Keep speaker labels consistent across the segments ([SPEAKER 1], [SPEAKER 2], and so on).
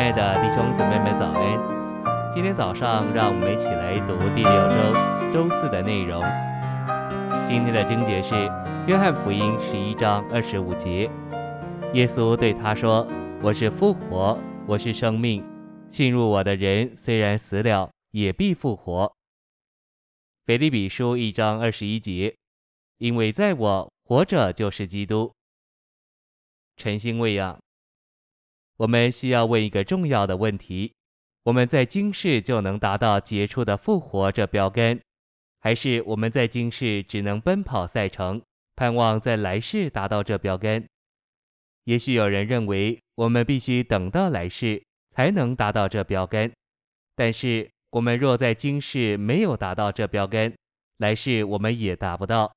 [SPEAKER 1] 亲爱的弟兄姊妹们，早安！今天早上，让我们一起来读第六周周四的内容。今天的经节是《约翰福音》十一章二十五节。耶稣对他说：“我是复活，我是生命。信入我的人，虽然死了，也必复活。”腓立比书一章二十一节。因为在我活着就是基督。晨星喂养。我们需要问一个重要的问题：我们在今世就能达到杰出的复活这标杆，还是我们在今世只能奔跑赛程，盼望在来世达到这标杆？也许有人认为我们必须等到来世才能达到这标杆，但是我们若在今世没有达到这标杆，来世我们也达不到。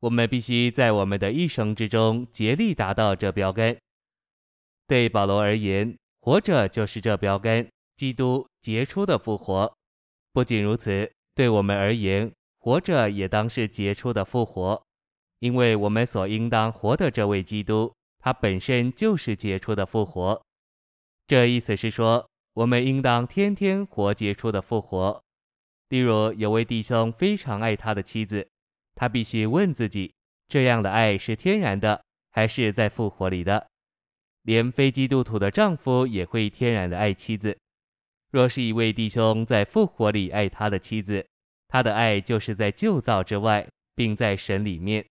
[SPEAKER 1] 我们必须在我们的一生之中竭力达到这标杆。对保罗而言，活着就是这标杆，基督杰出的复活。不仅如此，对我们而言，活着也当是杰出的复活，因为我们所应当活的这位基督，他本身就是杰出的复活。这意思是说，我们应当天天活杰出的复活。例如，有位弟兄非常爱他的妻子，他必须问自己：这样的爱是天然的，还是在复活里的？连非基督徒的丈夫也会天然的爱妻子。若是一位弟兄在复活里爱他的妻子，他的爱就是在旧造之外，并在神里面。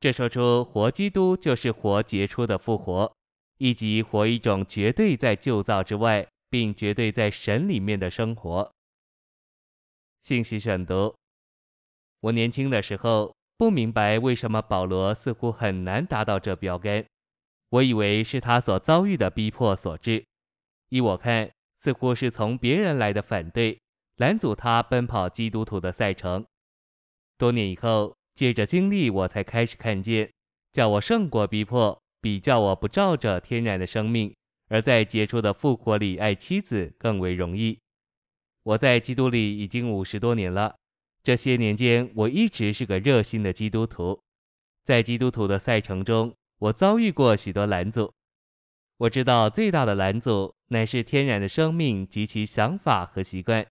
[SPEAKER 1] 这说出活基督就是活杰出的复活，以及活一种绝对在旧造之外，并绝对在神里面的生活。信息选读：我年轻的时候不明白为什么保罗似乎很难达到这标杆。我以为是他所遭遇的逼迫所致，依我看，似乎是从别人来的反对，拦阻他奔跑基督徒的赛程。多年以后，借着经历，我才开始看见，叫我胜过逼迫，比叫我不照着天然的生命，而在杰出的复活里爱妻子更为容易。我在基督里已经五十多年了，这些年间，我一直是个热心的基督徒，在基督徒的赛程中。我遭遇过许多拦阻，我知道最大的拦阻乃是天然的生命及其想法和习惯。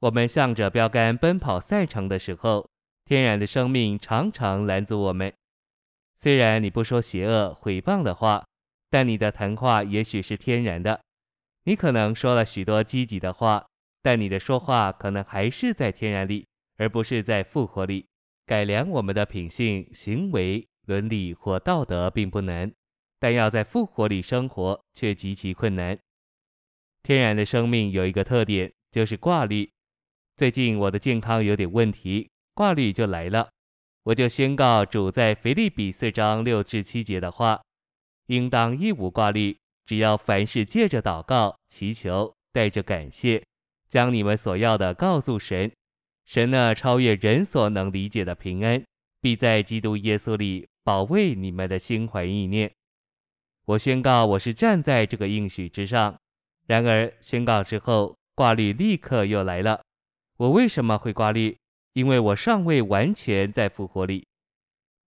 [SPEAKER 1] 我们向着标杆奔跑赛程的时候，天然的生命常常拦阻我们。虽然你不说邪恶毁谤的话，但你的谈话也许是天然的。你可能说了许多积极的话，但你的说话可能还是在天然里，而不是在复活里。改良我们的品性行为。伦理或道德并不难，但要在复活里生活却极其困难。天然的生命有一个特点，就是挂虑。最近我的健康有点问题，挂虑就来了。我就宣告主在腓立比四章六至七节的话：应当一无挂虑，只要凡事借着祷告、祈求，带着感谢，将你们所要的告诉神。神那超越人所能理解的平安，必在基督耶稣里。保卫你们的心怀意念。我宣告，我是站在这个应许之上。然而，宣告之后，挂虑立刻又来了。我为什么会挂虑？因为我尚未完全在复活里。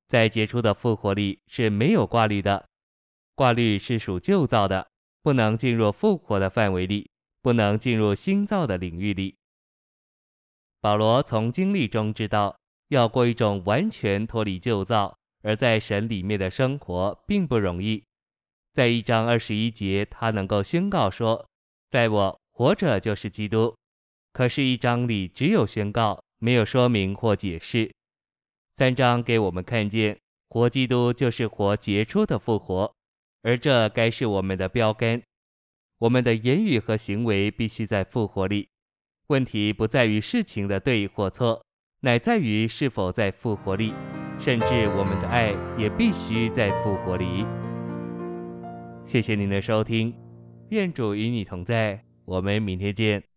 [SPEAKER 1] 在杰出的复活里是没有挂虑的。挂虑是属旧造的，不能进入复活的范围里，不能进入新造的领域里。保罗从经历中知道，要过一种完全脱离旧造。而在神里面的生活并不容易。在一章二十一节，他能够宣告说：“在我活着就是基督。”可是，一章里只有宣告，没有说明或解释。三章给我们看见，活基督就是活杰出的复活，而这该是我们的标杆。我们的言语和行为必须在复活里。问题不在于事情的对或错，乃在于是否在复活里。甚至我们的爱也必须在复活里。谢谢您的收听，愿主与你同在，我们明天见。